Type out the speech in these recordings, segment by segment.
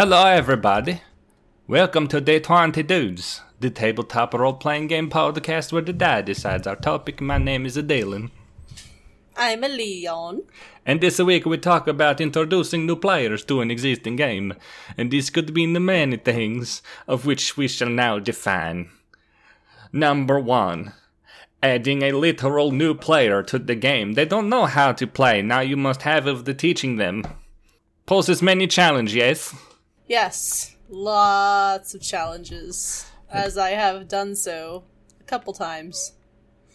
Hello, everybody. Welcome to D20 Dudes, the tabletop role playing game podcast where the die decides our topic. My name is Adalen. I'm a Leon. And this week we talk about introducing new players to an existing game. And this could mean many things, of which we shall now define. Number one. Adding a literal new player to the game. They don't know how to play, now you must have of the teaching them. Poses many challenges, yes? Yes, lots of challenges, as I have done so a couple times.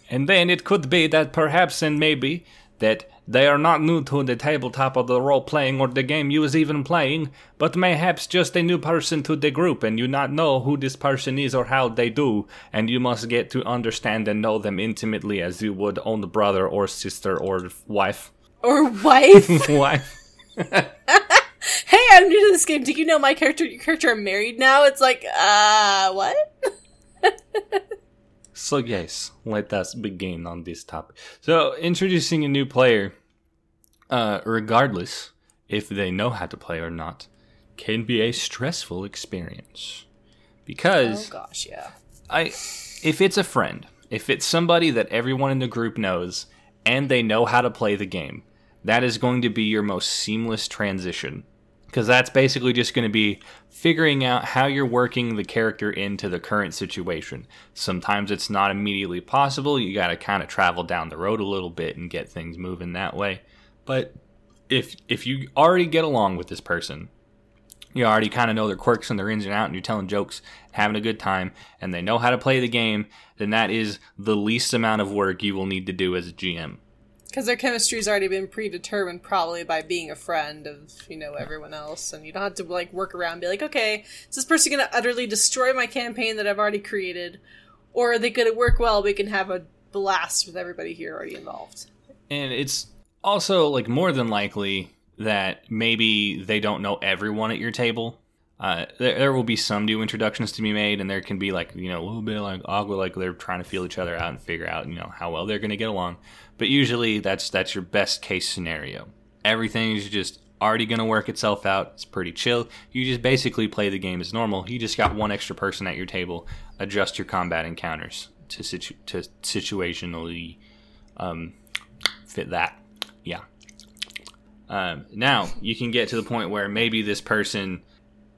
And then it could be that perhaps and maybe that they are not new to the tabletop of the role playing or the game you is even playing, but mayhaps just a new person to the group and you not know who this person is or how they do, and you must get to understand and know them intimately as you would own the brother or sister or wife. Or wife. wife. hey, I'm new to this game. Did you know my character your character are married now? It's like, uh, what? So yes, let us begin on this topic. So introducing a new player, uh, regardless if they know how to play or not, can be a stressful experience. Because oh gosh, yeah. I if it's a friend, if it's somebody that everyone in the group knows and they know how to play the game, that is going to be your most seamless transition. Because that's basically just going to be figuring out how you're working the character into the current situation. Sometimes it's not immediately possible. You got to kind of travel down the road a little bit and get things moving that way. But if if you already get along with this person, you already kind of know their quirks and their ins and outs, and you're telling jokes, having a good time, and they know how to play the game, then that is the least amount of work you will need to do as a GM. Because their chemistry's already been predetermined, probably by being a friend of you know everyone else, and you don't have to like work around, be like, okay, is this person going to utterly destroy my campaign that I've already created, or are they going to work well? We can have a blast with everybody here already involved. And it's also like more than likely that maybe they don't know everyone at your table. Uh, there, there will be some new introductions to be made, and there can be like you know a little bit like awkward, like they're trying to feel each other out and figure out you know how well they're going to get along. But usually that's that's your best case scenario. Everything is just already going to work itself out. It's pretty chill. You just basically play the game as normal. You just got one extra person at your table. Adjust your combat encounters to situ- to situationally um, fit that. Yeah. Um, now you can get to the point where maybe this person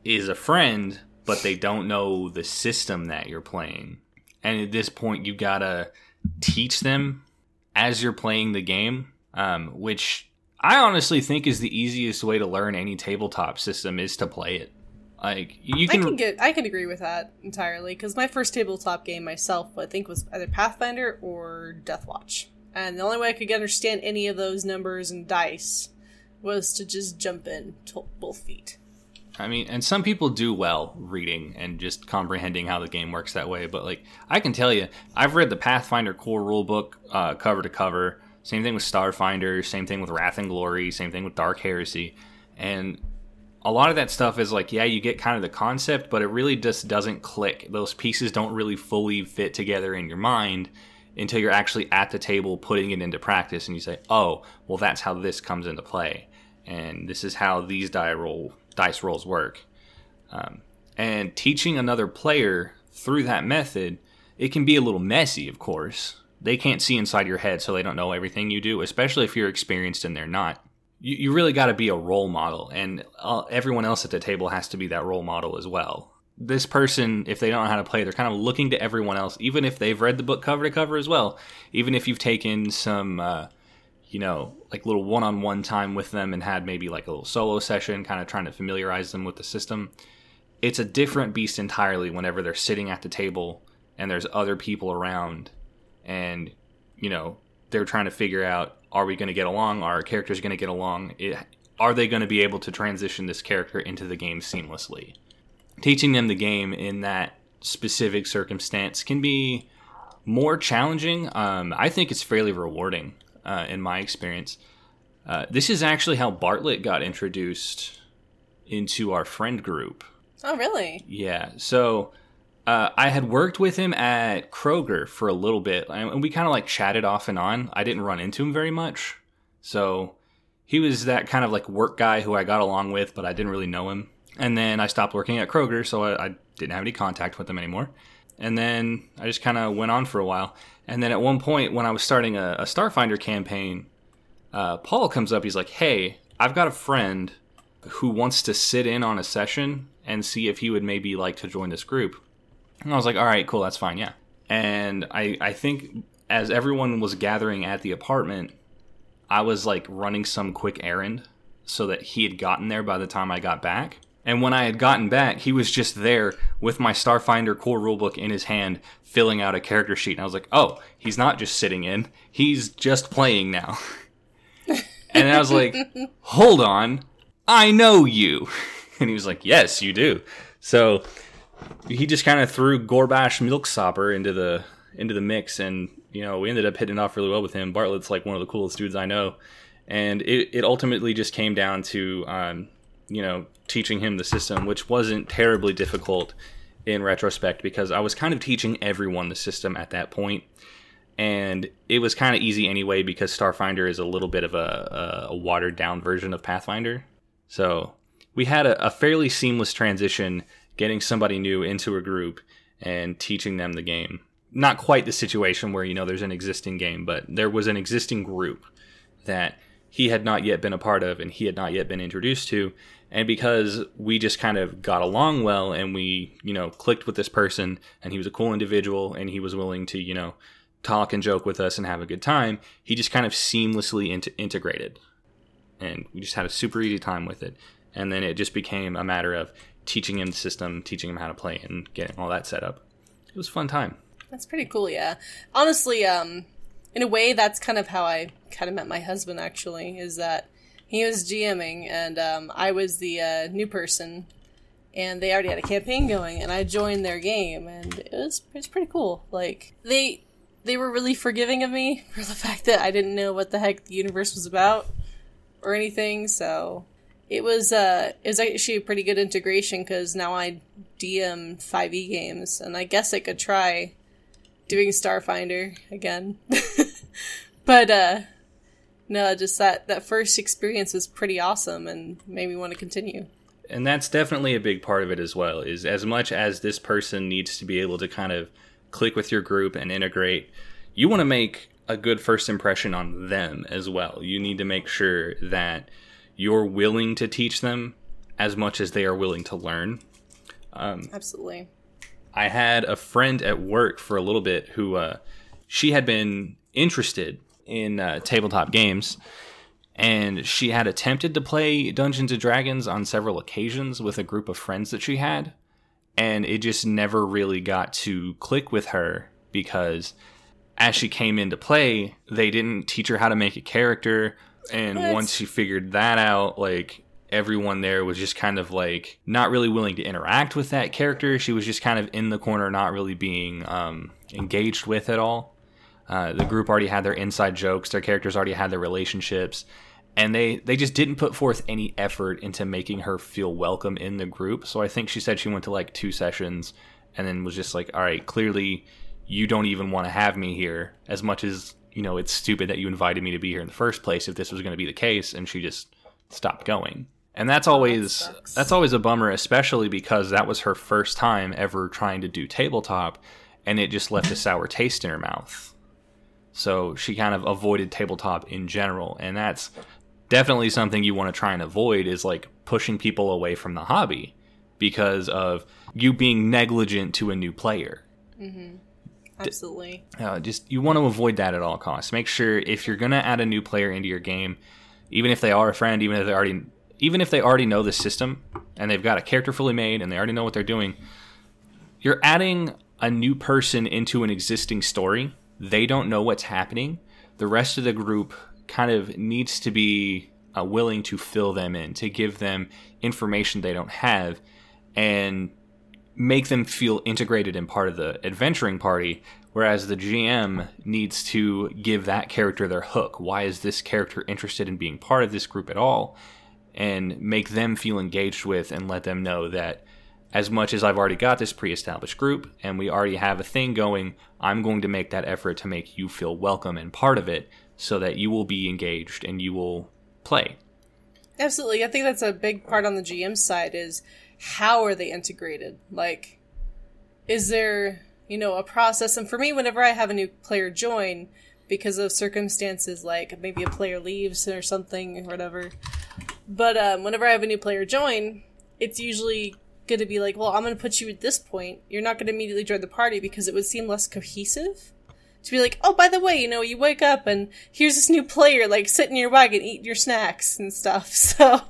is a friend, but they don't know the system that you're playing. And at this point, you gotta teach them as you're playing the game, um, which I honestly think is the easiest way to learn any tabletop system is to play it. Like you can, I can get, I can agree with that entirely because my first tabletop game myself, I think, was either Pathfinder or Deathwatch, and the only way I could understand any of those numbers and dice was to just jump in to both feet. I mean, and some people do well reading and just comprehending how the game works that way. But like, I can tell you, I've read the Pathfinder core rulebook uh, cover to cover. Same thing with Starfinder. Same thing with Wrath and Glory. Same thing with Dark Heresy. And a lot of that stuff is like, yeah, you get kind of the concept, but it really just doesn't click. Those pieces don't really fully fit together in your mind until you're actually at the table putting it into practice, and you say, oh, well, that's how this comes into play, and this is how these die roll dice rolls work. Um, and teaching another player through that method, it can be a little messy, of course. They can't see inside your head, so they don't know everything you do, especially if you're experienced and they're not. You, you really got to be a role model, and uh, everyone else at the table has to be that role model as well. This person, if they don't know how to play, they're kind of looking to everyone else, even if they've read the book cover to cover as well. Even if you've taken some uh, you know, like little one on one time with them and had maybe like a little solo session, kind of trying to familiarize them with the system. It's a different beast entirely whenever they're sitting at the table and there's other people around and, you know, they're trying to figure out are we going to get along? Are our characters going to get along? It, are they going to be able to transition this character into the game seamlessly? Teaching them the game in that specific circumstance can be more challenging. Um, I think it's fairly rewarding uh, in my experience. Uh, this is actually how Bartlett got introduced into our friend group. Oh, really? Yeah. So uh, I had worked with him at Kroger for a little bit, and we kind of like chatted off and on. I didn't run into him very much. So he was that kind of like work guy who I got along with, but I didn't really know him. And then I stopped working at Kroger, so I, I didn't have any contact with him anymore. And then I just kind of went on for a while. And then at one point, when I was starting a, a Starfinder campaign, uh, Paul comes up. He's like, "Hey, I've got a friend who wants to sit in on a session and see if he would maybe like to join this group." And I was like, "All right, cool, that's fine, yeah." And I I think as everyone was gathering at the apartment, I was like running some quick errand so that he had gotten there by the time I got back. And when I had gotten back, he was just there with my Starfinder core rulebook in his hand, filling out a character sheet. And I was like, oh, he's not just sitting in, he's just playing now. and I was like, hold on, I know you. And he was like, yes, you do. So he just kind of threw Gorbash Milksopper into the into the mix, and you know we ended up hitting it off really well with him. Bartlett's like one of the coolest dudes I know, and it, it ultimately just came down to um, you know teaching him the system, which wasn't terribly difficult in retrospect because I was kind of teaching everyone the system at that point, and it was kind of easy anyway because Starfinder is a little bit of a, a watered down version of Pathfinder, so we had a, a fairly seamless transition getting somebody new into a group and teaching them the game. Not quite the situation where you know there's an existing game, but there was an existing group that he had not yet been a part of and he had not yet been introduced to. And because we just kind of got along well and we you know clicked with this person and he was a cool individual and he was willing to you know talk and joke with us and have a good time he just kind of seamlessly integrated. And we just had a super easy time with it. And then it just became a matter of teaching him the system teaching him how to play and getting all that set up. It was fun time. That's pretty cool, yeah. Honestly, um, in a way, that's kind of how I kind of met my husband. Actually, is that he was GMing and um, I was the uh, new person, and they already had a campaign going, and I joined their game, and it was it's pretty cool. Like they they were really forgiving of me for the fact that I didn't know what the heck the universe was about or anything. So it was uh it was actually a pretty good integration because now I DM 5e games, and I guess I could try doing Starfinder again. but uh no, just that that first experience was pretty awesome and made me want to continue. and that's definitely a big part of it as well is as much as this person needs to be able to kind of click with your group and integrate you want to make a good first impression on them as well you need to make sure that you're willing to teach them as much as they are willing to learn Um, Absolutely. I had a friend at work for a little bit who uh, she had been interested in uh, tabletop games, and she had attempted to play Dungeons and Dragons on several occasions with a group of friends that she had, and it just never really got to click with her because as she came into play, they didn't teach her how to make a character, and What? once she figured that out, like everyone there was just kind of like not really willing to interact with that character. She was just kind of in the corner, not really being um, engaged with at all. Uh, the group already had their inside jokes, their characters already had their relationships, and they they just didn't put forth any effort into making her feel welcome in the group. So I think she said she went to like two sessions and then was just like, "All right, clearly you don't even want to have me here as much as, you know, it's stupid that you invited me to be here in the first place if this was going to be the case." And she just stopped going. And that's always sucks. that's always a bummer, especially because that was her first time ever trying to do tabletop, and it just left a sour taste in her mouth. So she kind of avoided tabletop in general, and that's definitely something you want to try and avoid is like pushing people away from the hobby because of you being negligent to a new player. Absolutely. Uh, just you want to avoid that at all costs. Make sure if you're gonna add a new player into your game, even if they are a friend, even if they already, even if they already know the system and they've got a character fully made and they already know what they're doing, you're adding a new person into an existing story. They don't know what's happening. The rest of the group kind of needs to be uh, willing to fill them in, to give them information they don't have, and make them feel integrated and part of the adventuring party whereas the GM needs to give that character their hook why is this character interested in being part of this group at all and make them feel engaged with and let them know that as much as I've already got this pre-established group and we already have a thing going I'm going to make that effort to make you feel welcome and part of it so that you will be engaged and you will play Absolutely. I think that's a big part on the GM side is how are they integrated? Like, is there, you know, a process? And for me, whenever I have a new player join, because of circumstances like maybe a player leaves or something or whatever, but um, whenever I have a new player join, it's usually going to be like, well, I'm going to put you at this point. You're not going to immediately join the party because it would seem less cohesive to be like, oh, by the way, you know, you wake up and here's this new player, like sit in your wagon, eat your snacks and stuff. So.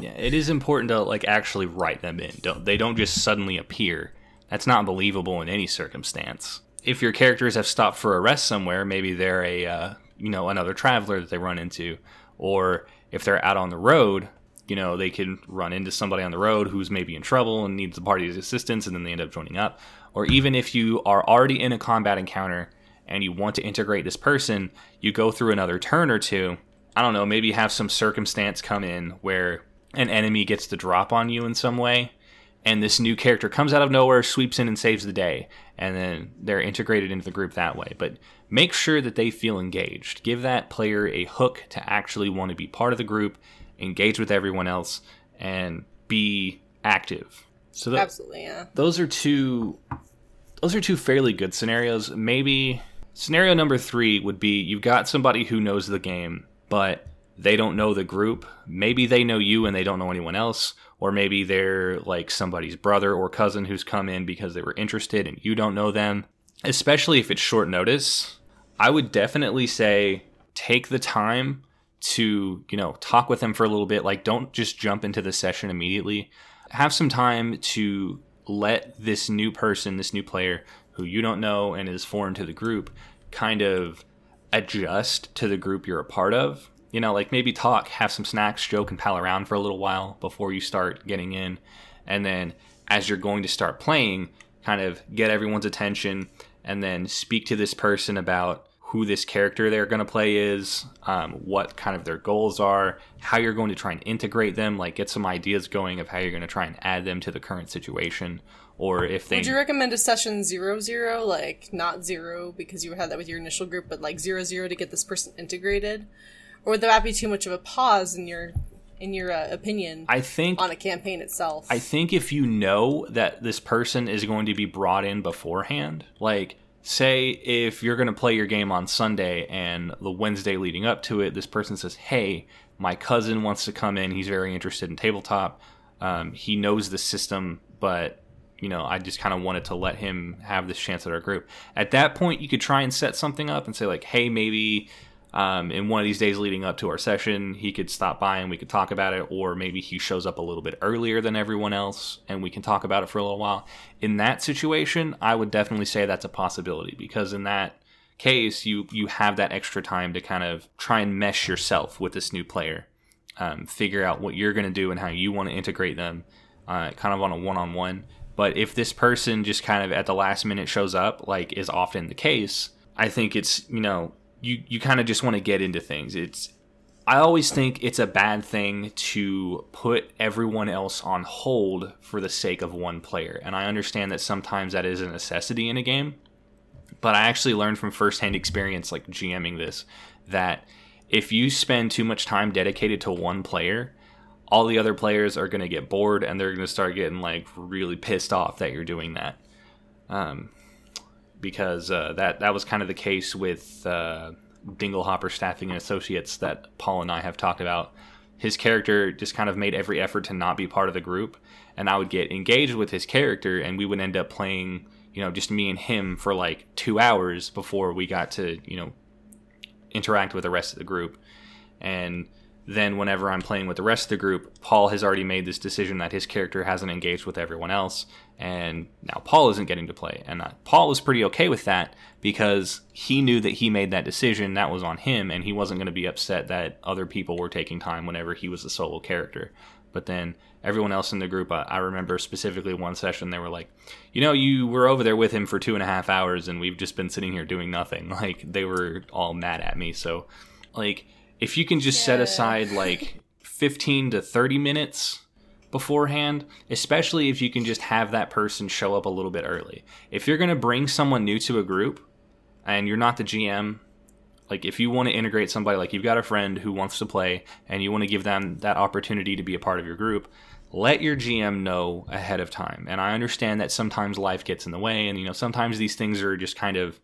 yeah, it is important to like actually write them in. Don't they don't just suddenly appear. That's not believable in any circumstance. If your characters have stopped for a rest somewhere, maybe they're a uh, you know another traveler that they run into, or if they're out on the road, you know they can run into somebody on the road who's maybe in trouble and needs the party's assistance, and then they end up joining up. Or even if you are already in a combat encounter and you want to integrate this person, you go through another turn or two I don't know, maybe have some circumstance come in where an enemy gets to drop on you in some way, and this new character comes out of nowhere, sweeps in and saves the day, and then they're integrated into the group that way. But make sure that they feel engaged. Give that player a hook to actually want to be part of the group, engage with everyone else, and be active. So th- absolutely, yeah. Those are two. Those are two fairly good scenarios. Maybe scenario number three would be you've got somebody who knows the game but they don't know the group. Maybe they know you and they don't know anyone else, or maybe they're like somebody's brother or cousin who's come in because they were interested and you don't know them. Especially if it's short notice, I would definitely say take the time to, you know, talk with them for a little bit. Like don't just jump into the session immediately. Have some time to let this new person, this new player who you don't know and is foreign to the group, kind of adjust to the group you're a part of. You know, like maybe talk, have some snacks, joke, and pal around for a little while before you start getting in. And then as you're going to start playing, kind of get everyone's attention and then speak to this person about who this character they're going to play is, um, what kind of their goals are, how you're going to try and integrate them, like get some ideas going of how you're going to try and add them to the current situation or if they would you recommend a session zero zero like not zero because you had that with your initial group but like zero zero to get this person integrated? Or would that be too much of a pause in your in your uh, opinion i think on a campaign itself? I think if you know that this person is going to be brought in beforehand like say if you're going to play your game on sunday and the wednesday leading up to it this person says hey my cousin wants to come in he's very interested in tabletop um, he knows the system but you know, I just kind of wanted to let him have this chance at our group. At that point, you could try and set something up and say like, hey, maybe um, in one of these days leading up to our session, he could stop by and we could talk about it, or maybe he shows up a little bit earlier than everyone else and we can talk about it for a little while. In that situation, I would definitely say that's a possibility because in that case, you you have that extra time to kind of try and mesh yourself with this new player, um, figure out what you're going to do and how you want to integrate them, uh, kind of on a one-on-one but if this person just kind of at the last minute shows up, like is often the case, I think it's, you know, you, you kind of just want to get into things. It's, I always think it's a bad thing to put everyone else on hold for the sake of one player. And I understand that sometimes that is a necessity in a game. But I actually learned from firsthand experience, like GMing this, that if you spend too much time dedicated to one player, all the other players are going to get bored and they're going to start getting like really pissed off that you're doing that. Um, because uh, that that was kind of the case with uh, Dinglehopper Staffing and Associates that Paul and I have talked about. His character just kind of made every effort to not be part of the group, and I would get engaged with his character, and we would end up playing, you know, just me and him for like two hours before we got to, you know, interact with the rest of the group, and then whenever I'm playing with the rest of the group, Paul has already made this decision that his character hasn't engaged with everyone else, and now Paul isn't getting to play. And Paul was pretty okay with that because he knew that he made that decision, that was on him, and he wasn't going to be upset that other people were taking time whenever he was a solo character. But then everyone else in the group, I, I remember specifically one session, they were like, you know, you were over there with him for two and a half hours, and we've just been sitting here doing nothing. Like, they were all mad at me. So, like, if you can just yeah. set aside like 15 to 30 minutes beforehand, especially if you can just have that person show up a little bit early. If you're going to bring someone new to a group and you're not the GM, like if you want to integrate somebody like you've got a friend who wants to play and you want to give them that opportunity to be a part of your group, let your GM know ahead of time. And I understand that sometimes life gets in the way, and you know sometimes these things are just kind of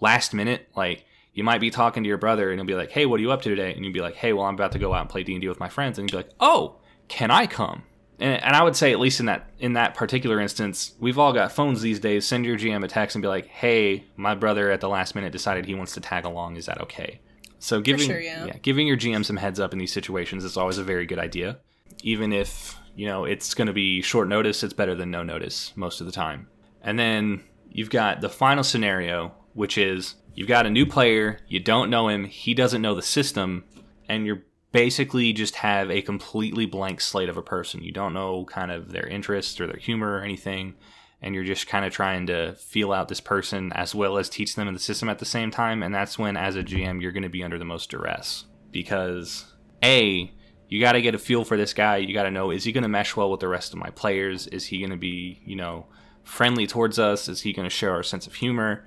last minute. Like you might be talking to your brother, and he'll be like, "Hey, what are you up to today?" And you'll be like, "Hey, well, I'm about to go out and play D and D with my friends," and you'll be like, "Oh, can I come?" And, and I would say at least in that in that particular instance, we've all got phones these days. Send your GM a text and be like, "Hey, my brother at the last minute decided he wants to tag along. Is that okay?" So giving sure, yeah. yeah, giving your GM some heads up in these situations is always a very good idea, even if you know it's going to be short notice. It's better than no notice most of the time. And then you've got the final scenario, which is you've got a new player, you don't know him, he doesn't know the system, and you're basically just have a completely blank slate of a person. You don't know kind of their interests or their humor or anything, and you're just kind of trying to feel out this person as well as teach them in the system at the same time. And that's when, as a GM, you're going to be under the most duress because A, you got to get a feel for this guy. You got to know is he going to mesh well with the rest of my players? Is he going to be, you know, friendly towards us? Is he going to share our sense of humor?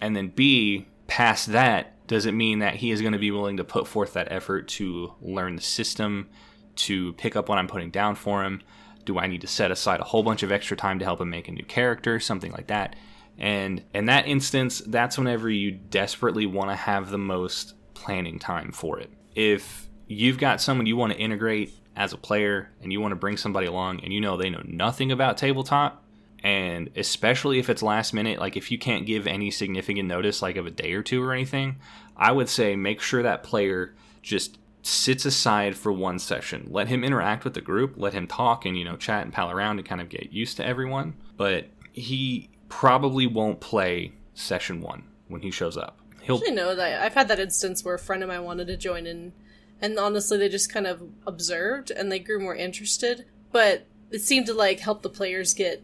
And then B, past that, does it mean that he is going to be willing to put forth that effort to learn the system, to pick up what I'm putting down for him? Do I need to set aside a whole bunch of extra time to help him make a new character? Something like that. And in that instance, that's whenever you desperately want to have the most planning time for it. If you've got someone you want to integrate as a player and you want to bring somebody along and you know they know nothing about tabletop, and especially if it's last minute like if you can't give any significant notice like of a day or two or anything i would say make sure that player just sits aside for one session let him interact with the group let him talk and you know chat and pal around and kind of get used to everyone but he probably won't play session one when he shows up he'll no, that I've had that instance where a friend of mine wanted to join in, and honestly, they just kind of observed and they grew more interested. But it seemed to like help the players get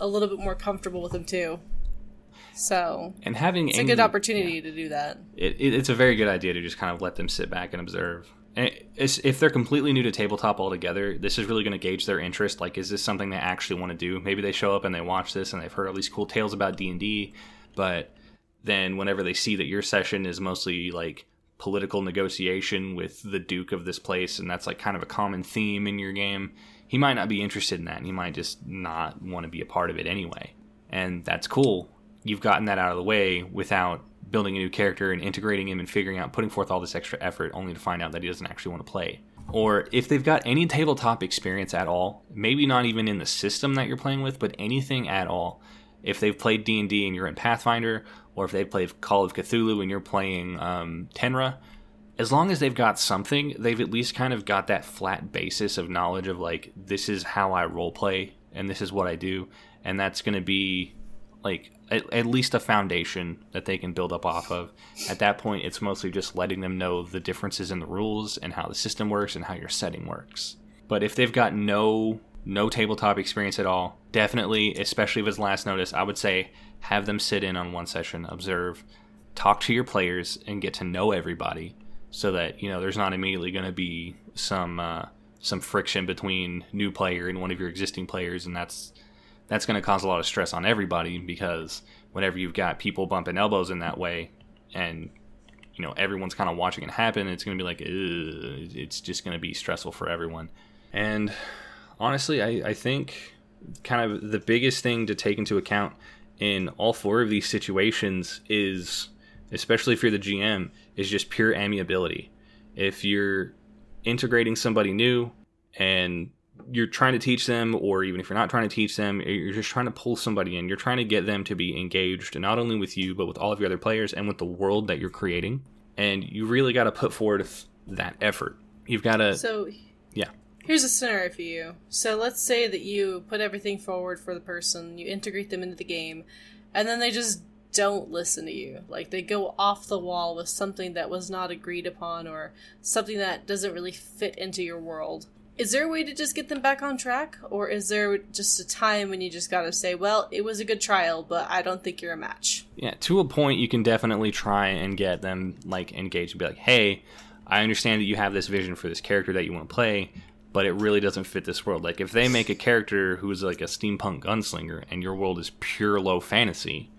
a little bit more comfortable with him too. So and having it's a good opportunity to do that. it, it, it's a very good idea to just kind of let them sit back and observe. And it's, if they're completely new to tabletop altogether, this is really going to gauge their interest. Like, is this something they actually want to do? Maybe they show up and they watch this and they've heard all these cool tales about D and D, but then whenever they see that your session is mostly like political negotiation with the duke of this place, and that's like kind of a common theme in your game, he might not be interested in that, and he might just not want to be a part of it anyway. And that's cool. You've gotten that out of the way without building a new character and integrating him and figuring out putting forth all this extra effort only to find out that he doesn't actually want to play. Or if they've got any tabletop experience at all, maybe not even in the system that you're playing with, but anything at all. If they've played D&D and you're in Pathfinder, or if they've played Call of Cthulhu and you're playing um, Tenra, as long as they've got something, they've at least kind of got that flat basis of knowledge of like this is how I role play and this is what I do, and that's going to be like at, at, least a foundation that they can build up off of. At that point, it's mostly just letting them know the differences in the rules and how the system works and how your setting works. But if they've got no no tabletop experience at all, definitely, especially if it's last notice, I would say have them sit in on one session, observe, talk to your players, and get to know everybody, so that you know there's not immediately going to be some uh, some friction between new player and one of your existing players, and that's that's going to cause a lot of stress on everybody because whenever you've got people bumping elbows in that way, and you know everyone's kind of watching it happen, it's going to be like it's just going to be stressful for everyone, and honestly, I, I think kind of the biggest thing to take into account in all four of these situations is, especially if you're the GM, is just pure amiability. If you're integrating somebody new and you're trying to teach them, or even if you're not trying to teach them, you're just trying to pull somebody in. You're trying to get them to be engaged, not only with you, but with all of your other players and with the world that you're creating. And you really got to put forward that effort. You've got to. So, yeah. Here's a scenario for you. So let's say that you put everything forward for the person, you integrate them into the game, and then they just don't listen to you. Like they go off the wall with something that was not agreed upon or something that doesn't really fit into your world. Is there a way to just get them back on track? Or is there just a time when you just gotta say, well, it was a good trial, but I don't think you're a match? Yeah, to a point, you can definitely try and get them like engaged and be like, hey, I understand that you have this vision for this character that you want to play, but it really doesn't fit this world. Like if they make a character who's like a steampunk gunslinger and your world is pure low fantasy,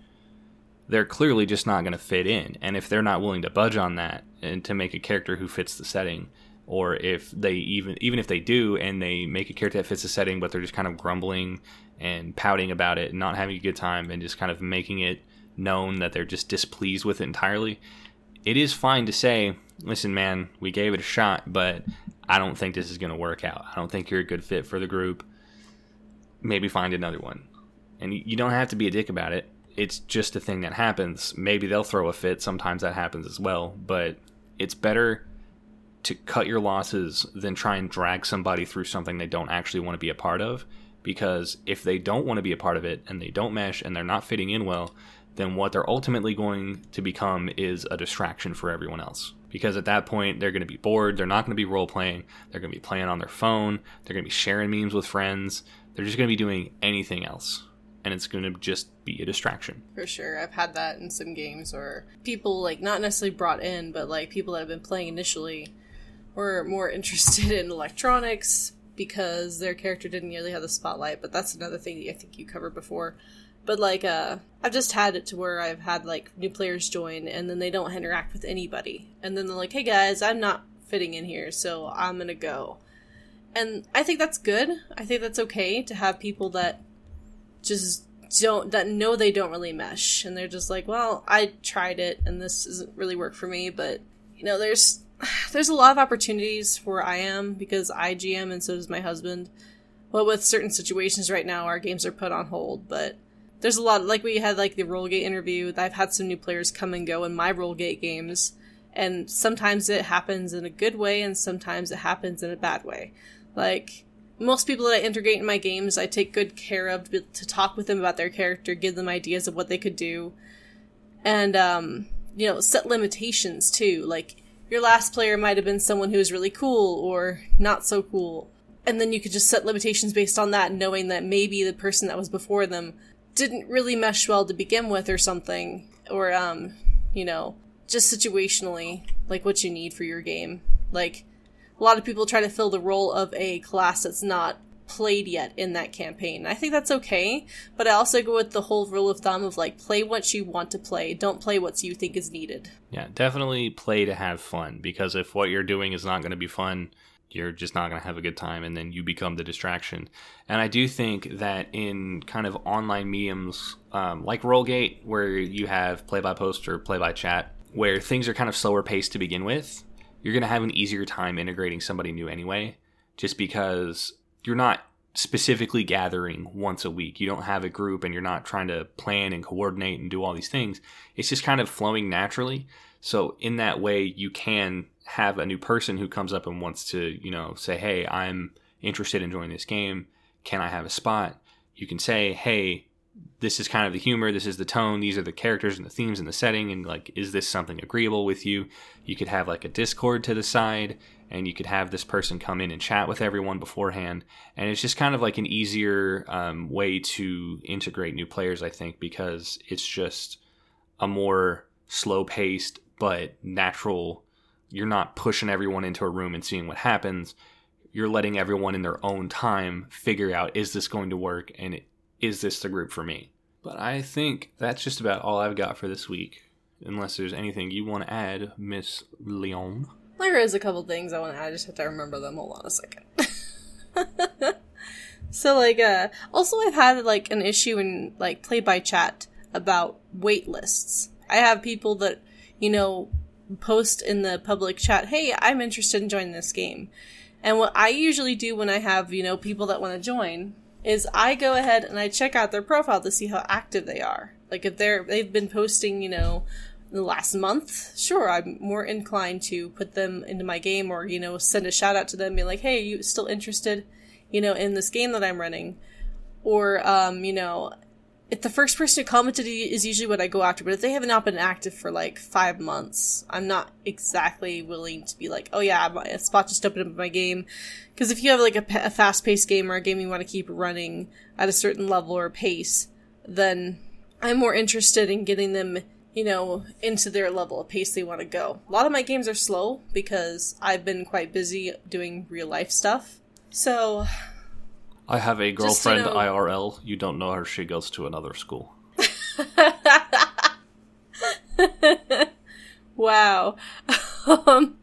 they're clearly just not going to fit in. And if they're not willing to budge on that and to make a character who fits the setting or if they even even if they do and they make a character that fits the setting, but they're just kind of grumbling and pouting about it, and not having a good time, and just kind of making it known that they're just displeased with it entirely. It is fine to say, "Listen, man, we gave it a shot, but I don't think this is going to work out. I don't think you're a good fit for the group. Maybe find another one." And you don't have to be a dick about it. It's just a thing that happens. Maybe they'll throw a fit. Sometimes that happens as well. But it's better to cut your losses than try and drag somebody through something they don't actually want to be a part of. Because if they don't want to be a part of it and they don't mesh and they're not fitting in well, then what they're ultimately going to become is a distraction for everyone else. Because at that point, they're going to be bored. They're not going to be role playing. They're going to be playing on their phone. They're going to be sharing memes with friends. They're just going to be doing anything else and it's going to just be a distraction. For sure. I've had that in some games where people, like, not necessarily brought in, but like people that have been playing initially were more interested in electronics because their character didn't nearly have the spotlight. But that's another thing that I think you covered before. But like, uh, I've just had it to where I've had like new players join and then they don't interact with anybody. And then they're like, hey guys, I'm not fitting in here, so I'm gonna go. And I think that's good. I think that's okay to have people that just don't that know they don't really mesh. And they're just like well i tried it and this doesn't really work for me. But you know there's there's a lot of opportunities where i am because i gm and so does my husband. Well with certain situations right now our games are put on hold. But there's a lot like we had like the Rolegate interview. I've had some new players come and go in my Rolegate games. And sometimes it happens in a good way and sometimes it happens in a bad way. Like most people that I integrate in my games, I take good care of to, talk with them about their character, give them ideas of what they could do, and um, you know, set limitations too. Like your last player might have been someone who was really cool or not so cool, and then you could just set limitations based on that, knowing that maybe the person that was before them didn't really mesh well to begin with, or something, or um, you know, just situationally, like what you need for your game, like a lot of people try to fill the role of a class that's not played yet in that campaign. I think that's okay, but I also go with the whole rule of thumb of like play what you want to play, don't play what you think is needed. Yeah, definitely play to have fun because if what you're doing is not going to be fun, you're just not going to have a good time and then you become the distraction. And I do think that in kind of online mediums um, like Rolegate, where you have play by post or play by chat, where things are kind of slower paced to begin with, you're going to have an easier time integrating somebody new anyway, just because you're not specifically gathering once a week. You don't have a group and you're not trying to plan and coordinate and do all these things. It's just kind of flowing naturally. So in that way, you can have a new person who comes up and wants to, you know, say, "Hey, I'm interested in joining this game. Can I have a spot?" You can say, "Hey, this is kind of the humor, this is the tone, these are the characters and the themes and the setting, and like, is this something agreeable with you? You could have like a Discord to the side, and you could have this person come in and chat with everyone beforehand. And it's just kind of like an easier um, way to integrate new players, I think, because it's just a more slow paced but natural. You're not pushing everyone into a room and seeing what happens. You're letting everyone in their own time figure out is this going to work and is this the group for me? But I think that's just about all I've got for this week. Unless there's anything you want to add, Miss Leon. There is a couple things I want to add. I just have to remember them. Hold on a second. so, like, uh, also I've had like an issue in like play by chat about wait lists. I have people that you know post in the public chat, "Hey, I'm interested in joining this game." And what I usually do when I have you know people that want to join is I go ahead and I check out their profile to see how active they are. Like if they're they've been posting, you know, in the last month, sure, I'm more inclined to put them into my game or, you know, send a shout out to them, be like, hey, you still interested, you know, in this game that I'm running? Or, um, you know, if the first person who commented is usually what I go after, but if they have not been active for like five months, I'm not exactly willing to be like, oh yeah, my spot just opened up in my game. Because if you have like a, a fast paced game or a game you want to keep running at a certain level or pace, then I'm more interested in getting them, you know, into their level of pace they want to go. A lot of my games are slow because I've been quite busy doing real life stuff. So I have a girlfriend Just, you know, IRL. You don't know her. She goes to another school. wow. um,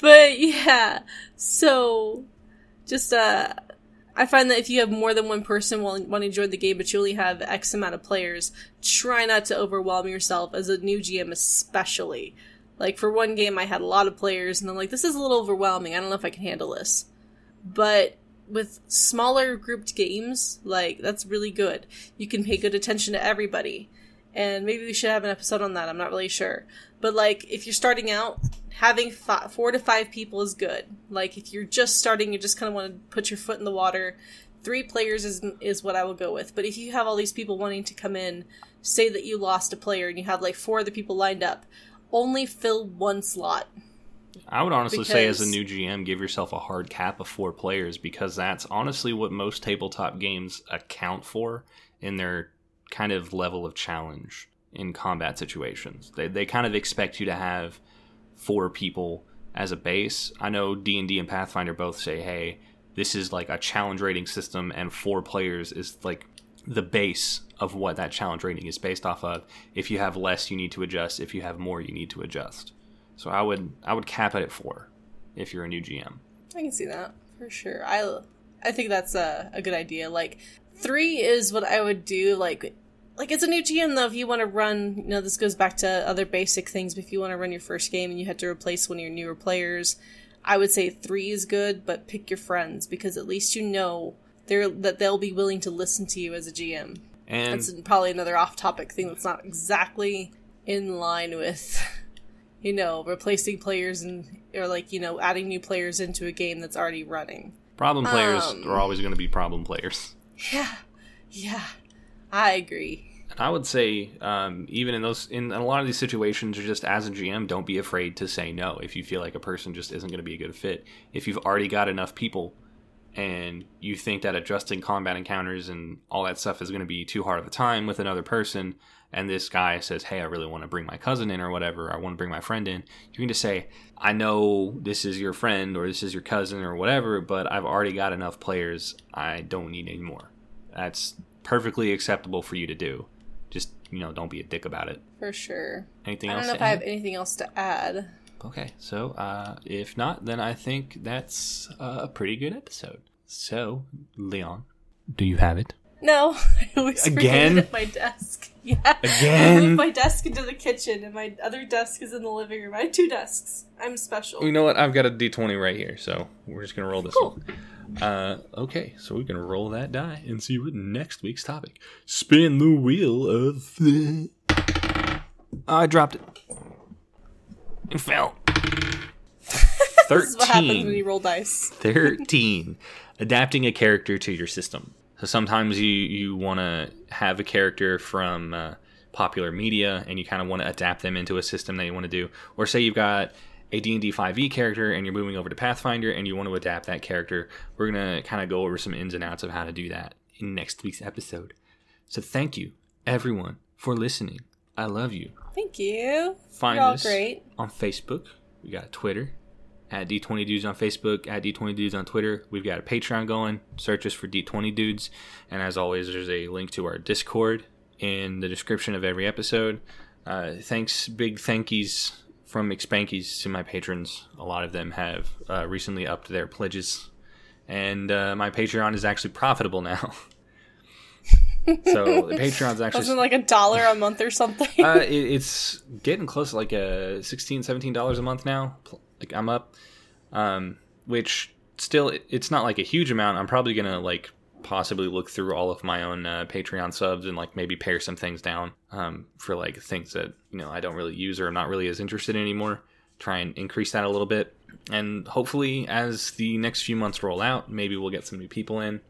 but yeah, so just uh I find that if you have more than one person wanting to join the game, but you only have X amount of players, try not to overwhelm yourself as a new GM, especially. Like for one game, I had a lot of players, and I'm like, this is a little overwhelming. I don't know if I can handle this. But with smaller grouped games, like that's really good. You can pay good attention to everybody. And maybe we should have an episode on that. I'm not really sure. But like, if you're starting out, having five, four to five people is good. Like if you're just starting, you just kind of want to put your foot in the water. Three players is is what I will go with. But if you have all these people wanting to come in, say that you lost a player and you have like four other people lined up, only fill one slot. I would honestly because... say, as a new GM, give yourself a hard cap of four players because that's honestly what most tabletop games account for in their kind of level of challenge in combat situations. They, they kind of expect you to have four people as a base. I know D and D and Pathfinder both say, "Hey, this is like a challenge rating system, and four players is like the base of what that challenge rating is based off of. If you have less, you need to adjust. If you have more, you need to adjust. So I would I would cap it at four if you're a new GM. I can see that for sure. I I think that's a, a good idea. Like three is what I would do. Like like it's a new GM though, if you want to run, you know, this goes back to other basic things. But if you want to run your first game and you had to replace one of your newer players, I would say three is good, but pick your friends because at least you know they're that they'll be willing to listen to you as a GM. And that's probably another off-topic thing that's not exactly in line with, you know, replacing players and or like you know adding new players into a game that's already running. Problem players um, are always going to be problem players. Yeah, yeah. I agree. And I would say, um, even in those, in a lot of these situations, you're just as a GM, don't be afraid to say no if you feel like a person just isn't going to be a good fit. If you've already got enough people and you think that adjusting combat encounters and all that stuff is going to be too hard of a time with another person, and this guy says, Hey, I really want to bring my cousin in or whatever, I want to bring my friend in, you can just say, I know this is your friend or this is your cousin or whatever, but I've already got enough players. I don't need any more. That's perfectly acceptable for you to do. Just you know, don't be a dick about it. For sure. Anything I else? I don't know if add? I have anything else to add. Okay, so uh, if not, then I think that's a pretty good episode. So, Leon, do you have it? No, I always again at my desk. Yeah, again. I moved my desk into the kitchen, and my other desk is in the living room. I have two desks. I'm special. You know what? I've got a D20 right here, so we're just gonna roll this cool. one. Uh, okay, so we're gonna roll that die and see what next week's topic. Spin the wheel of. The... I dropped it. It fell. Thirteen. this is what happens when you roll dice. Thirteen. Adapting a character to your system. So sometimes you you want to have a character from uh, popular media and you kind of want to adapt them into a system that you want to do, or say you've got a D&D 5e character and you're moving over to Pathfinder and you want to adapt that character, we're going to kind of go over some ins and outs of how to do that in next week's episode. So thank you, everyone, for listening. I love you. Thank you. Find You're us great. on Facebook. We got Twitter at D20 Dudes on Facebook, at D20 Dudes on Twitter. We've got a Patreon going. Search us for D20 Dudes. And as always, there's a link to our Discord in the description of every episode. Uh, thanks, big thank yous from McSpankies to my patrons. A lot of them have uh, recently upped their pledges, and uh, my Patreon is actually profitable now. so the Patreon's actually wasn't like a dollar a month or something. uh, it, it's getting close to like a 16 17 dollars a month now. Like I'm up, um, which still it's not like a huge amount. I'm probably gonna like possibly look through all of my own uh, Patreon subs and like maybe pare some things down um, for like things that you know I don't really use or I'm not really as interested in anymore. Try and increase that a little bit, and hopefully, as the next few months roll out, maybe we'll get some new people in.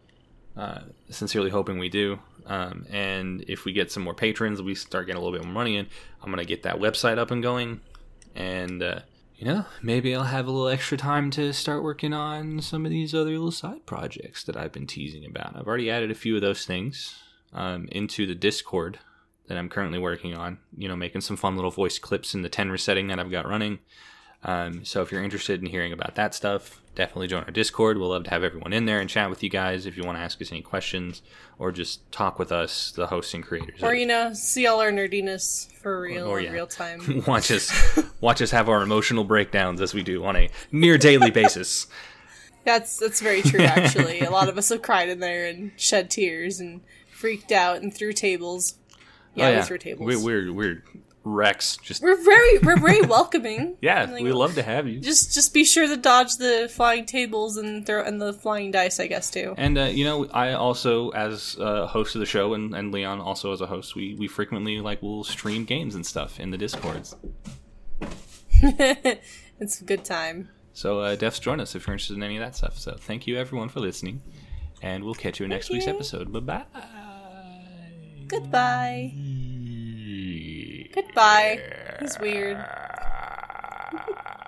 Uh, sincerely hoping we do. Um, and if we get some more patrons, we start getting a little bit more money in. I'm gonna get that website up and going, and uh, you know, maybe I'll have a little extra time to start working on some of these other little side projects that I've been teasing about. I've already added a few of those things um, into the Discord that I'm currently working on. You know, making some fun little voice clips in the Tenra setting that I've got running. Um, so if you're interested in hearing about that stuff, definitely join our Discord. We'll love to have everyone in there and chat with you guys if you want to ask us any questions or just talk with us, the hosts and creators. Or you know, see all our nerdiness for real Or, in yeah. real time. watch us watch us have our emotional breakdowns as we do on a near daily basis. That's that's very true. Actually, a lot of us have cried in there and shed tears and freaked out and threw tables. Yeah, Oh, we threw tables. We, we're we're Rex. Just We're very we're very welcoming. yeah, Like, we love to have you. Just just be sure to dodge the flying tables and throw and the flying dice, I guess too. And uh, you know, I also, as a host of the show, and, and Leon also as a host, we, we frequently like will stream games and stuff in the discords. it's a good time. So uh, Defs, join us if you're interested in any of that stuff. So thank you everyone for listening, and we'll catch you in next week's episode. Bye bye. Goodbye. Goodbye. He's weird.